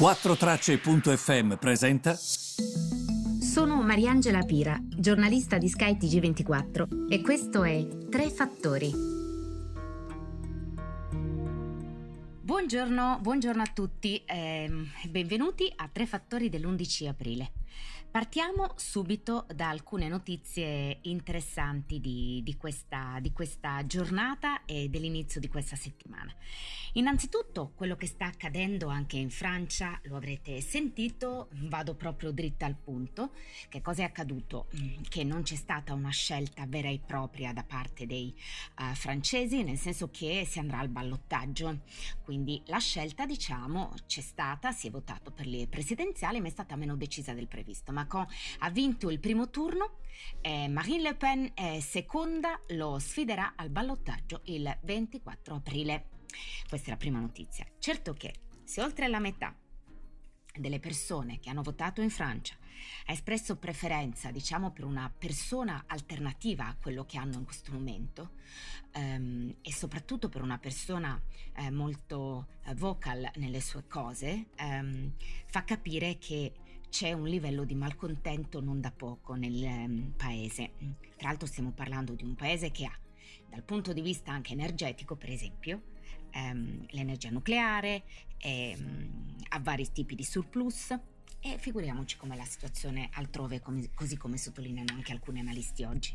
4Tracce.fm presenta. Sono Mariangela Pira, giornalista di Sky TG24 e questo è Tre Fattori. Buongiorno, buongiorno a tutti e ehm, benvenuti a Tre Fattori dell'11 aprile. Partiamo subito da alcune notizie interessanti di, di, questa, di, questa, giornata e dell'inizio di questa settimana. Innanzitutto quello che sta accadendo anche in Francia, lo avrete sentito, vado proprio dritta al punto. Che cosa è accaduto? Che non c'è stata una scelta vera e propria da parte dei uh, francesi, nel senso che si andrà al ballottaggio. Quindi la scelta, diciamo, c'è stata, si è votato per le presidenziali, ma è stata meno decisa del previsto Macron ha vinto il primo turno, eh, Marine Le Pen è seconda, lo sfiderà al ballottaggio il 24 aprile. Questa è la prima notizia. Certo che se oltre la metà delle persone che hanno votato in Francia ha espresso preferenza, diciamo, per una persona alternativa a quello che hanno in questo momento ehm, e soprattutto per una persona eh, molto eh, vocal nelle sue cose, ehm, fa capire che c'è un livello di malcontento non da poco nel um, paese. Tra l'altro stiamo parlando di un paese che ha, dal punto di vista anche energetico, per esempio, um, l'energia nucleare, um, ha vari tipi di surplus e figuriamoci com'è la situazione altrove, come, così come sottolineano anche alcuni analisti oggi.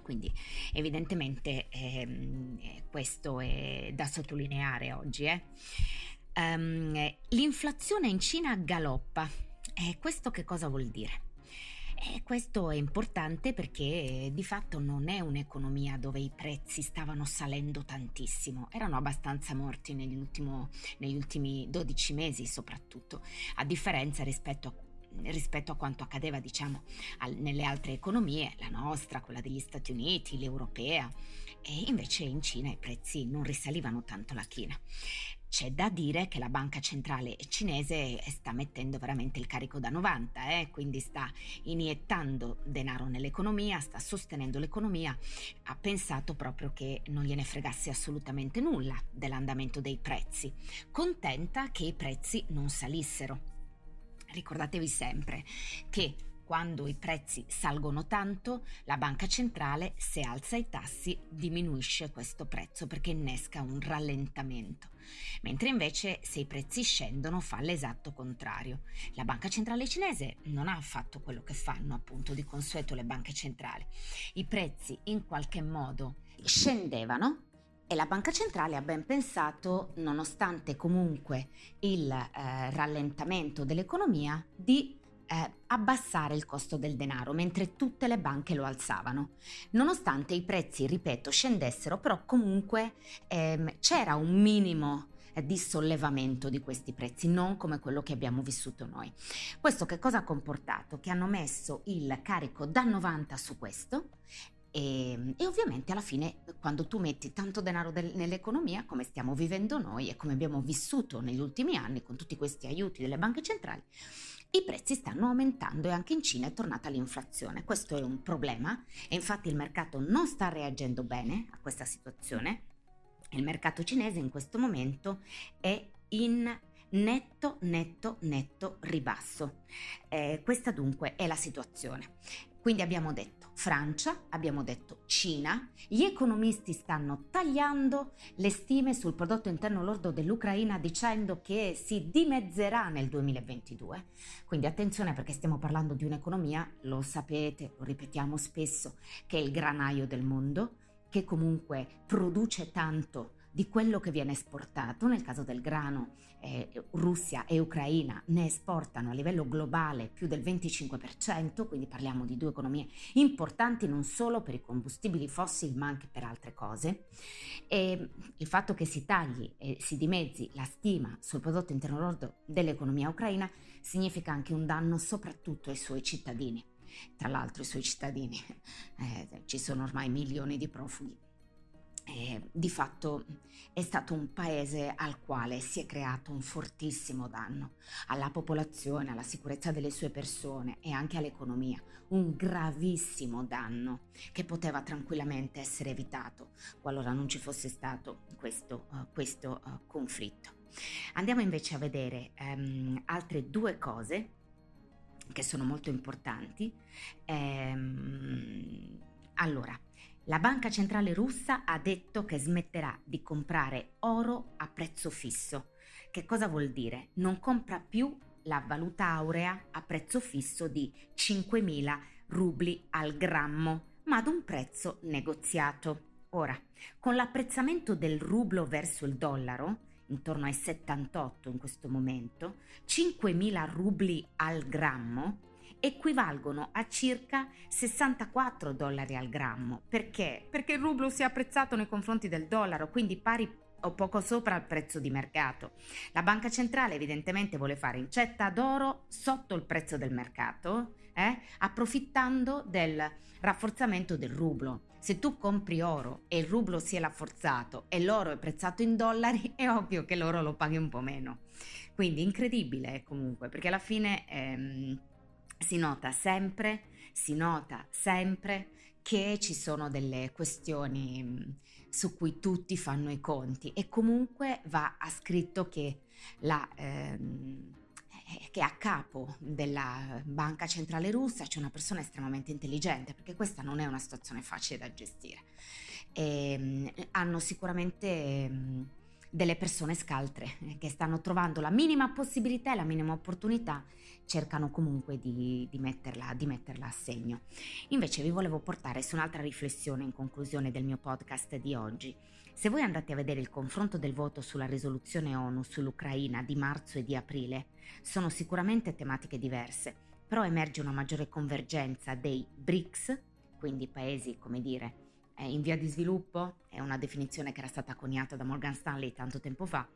Quindi evidentemente ehm, questo è da sottolineare oggi. Eh. Um, l'inflazione in Cina galoppa e questo che cosa vuol dire? E questo è importante perché di fatto non è un'economia dove i prezzi stavano salendo tantissimo, erano abbastanza morti negli, ultimo, negli ultimi 12 mesi soprattutto, a differenza rispetto a rispetto a quanto accadeva diciamo al, nelle altre economie, la nostra, quella degli Stati Uniti, l'europea, e invece in Cina i prezzi non risalivano tanto la china. C'è da dire che la banca centrale cinese sta mettendo veramente il carico da 90, eh? quindi sta iniettando denaro nell'economia, sta sostenendo l'economia, ha pensato proprio che non gliene fregasse assolutamente nulla dell'andamento dei prezzi, contenta che i prezzi non salissero. Ricordatevi sempre che quando i prezzi salgono tanto, la banca centrale, se alza i tassi, diminuisce questo prezzo perché innesca un rallentamento. Mentre invece se i prezzi scendono fa l'esatto contrario. La banca centrale cinese non ha fatto quello che fanno appunto di consueto le banche centrali. I prezzi in qualche modo scendevano e la banca centrale ha ben pensato, nonostante comunque il eh, rallentamento dell'economia, di eh, abbassare il costo del denaro, mentre tutte le banche lo alzavano. Nonostante i prezzi, ripeto, scendessero, però comunque ehm, c'era un minimo eh, di sollevamento di questi prezzi, non come quello che abbiamo vissuto noi. Questo che cosa ha comportato? Che hanno messo il carico da 90 su questo e, e, ovviamente alla fine quando tu metti tanto denaro del, nell'economia come stiamo vivendo noi e come abbiamo vissuto negli ultimi anni con tutti questi aiuti delle banche centrali, i prezzi stanno aumentando e anche in Cina è tornata l'inflazione. Questo è un problema e infatti il mercato non sta reagendo bene a questa situazione. Il mercato cinese in questo momento è in netto, netto, netto ribasso. Eh, questa dunque è la situazione. Quindi abbiamo detto Francia, abbiamo detto Cina, gli economisti stanno tagliando le stime sul prodotto interno lordo dell'Ucraina dicendo che si dimezzerà nel 2022. Quindi attenzione perché stiamo parlando di un'economia, lo sapete, lo ripetiamo spesso, che è il granaio del mondo, che comunque produce tanto di quello che viene esportato, nel caso del grano eh, Russia e Ucraina ne esportano a livello globale più del 25%, quindi parliamo di due economie importanti non solo per i combustibili fossili ma anche per altre cose. E il fatto che si tagli e si dimezzi la stima sul prodotto interno lordo dell'economia ucraina significa anche un danno soprattutto ai suoi cittadini. Tra l'altro i suoi cittadini, eh, ci sono ormai milioni di profughi eh, di fatto è stato un paese al quale si è creato un fortissimo danno alla popolazione, alla sicurezza delle sue persone e anche all'economia, un gravissimo danno che poteva tranquillamente essere evitato qualora non ci fosse stato questo, uh, questo uh, conflitto. Andiamo invece a vedere um, altre due cose che sono molto importanti. Ehm, allora, la Banca Centrale russa ha detto che smetterà di comprare oro a prezzo fisso. Che cosa vuol dire? Non compra più la valuta aurea a prezzo fisso di 5.000 rubli al grammo, ma ad un prezzo negoziato. Ora, con l'apprezzamento del rublo verso il dollaro, intorno ai 78 in questo momento, 5.000 rubli al grammo equivalgono a circa 64 dollari al grammo. Perché? Perché il rublo si è apprezzato nei confronti del dollaro, quindi pari o poco sopra il prezzo di mercato. La banca centrale evidentemente vuole fare incetta d'oro sotto il prezzo del mercato, eh? approfittando del rafforzamento del rublo. Se tu compri oro e il rublo si è rafforzato e l'oro è prezzato in dollari, è ovvio che l'oro lo paghi un po' meno. Quindi incredibile comunque, perché alla fine ehm, si nota sempre, si nota sempre che ci sono delle questioni su cui tutti fanno i conti e comunque va a scritto che la... Ehm, che a capo della banca centrale russa c'è una persona estremamente intelligente, perché questa non è una situazione facile da gestire. E, ehm, hanno sicuramente ehm, delle persone scaltre eh, che stanno trovando la minima possibilità e la minima opportunità, cercano comunque di, di, metterla, di metterla a segno. Invece vi volevo portare su un'altra riflessione in conclusione del mio podcast di oggi. Se voi andate a vedere il confronto del voto sulla risoluzione ONU sull'Ucraina di marzo e di aprile, sono sicuramente tematiche diverse, però emerge una maggiore convergenza dei BRICS, quindi paesi, come dire, eh, in via di sviluppo, è una definizione che era stata coniata da Morgan Stanley tanto tempo fa.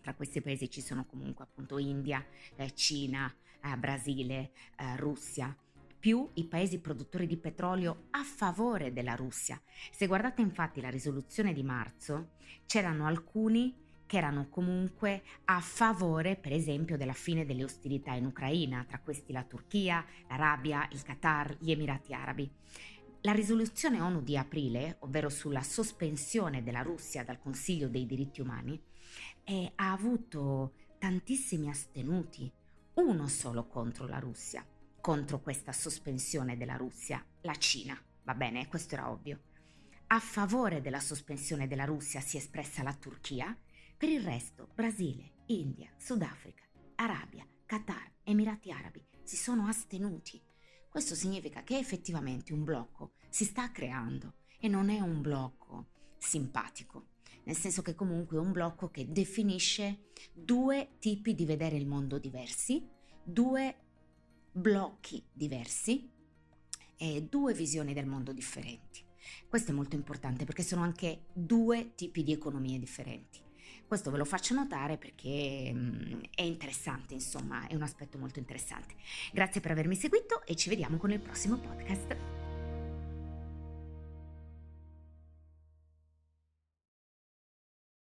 Tra questi paesi ci sono comunque appunto India, eh, Cina, eh, Brasile, eh, Russia, più i paesi produttori di petrolio a favore della Russia. Se guardate infatti la risoluzione di marzo, c'erano alcuni che erano comunque a favore, per esempio, della fine delle ostilità in Ucraina, tra questi la Turchia, l'Arabia, il Qatar, gli Emirati Arabi. La risoluzione ONU di aprile, ovvero sulla sospensione della Russia dal Consiglio dei diritti umani, eh, ha avuto tantissimi astenuti, uno solo contro la Russia, contro questa sospensione della Russia, la Cina. Va bene, questo era ovvio. A favore della sospensione della Russia si è espressa la Turchia, per il resto Brasile, India, Sudafrica, Arabia, Qatar, Emirati Arabi si sono astenuti. Questo significa che effettivamente un blocco si sta creando e non è un blocco simpatico, nel senso che comunque è un blocco che definisce due tipi di vedere il mondo diversi, due blocchi diversi e due visioni del mondo differenti. Questo è molto importante perché sono anche due tipi di economie differenti. Questo ve lo faccio notare perché mm, è interessante, insomma, è un aspetto molto interessante. Grazie per avermi seguito e ci vediamo con il prossimo podcast.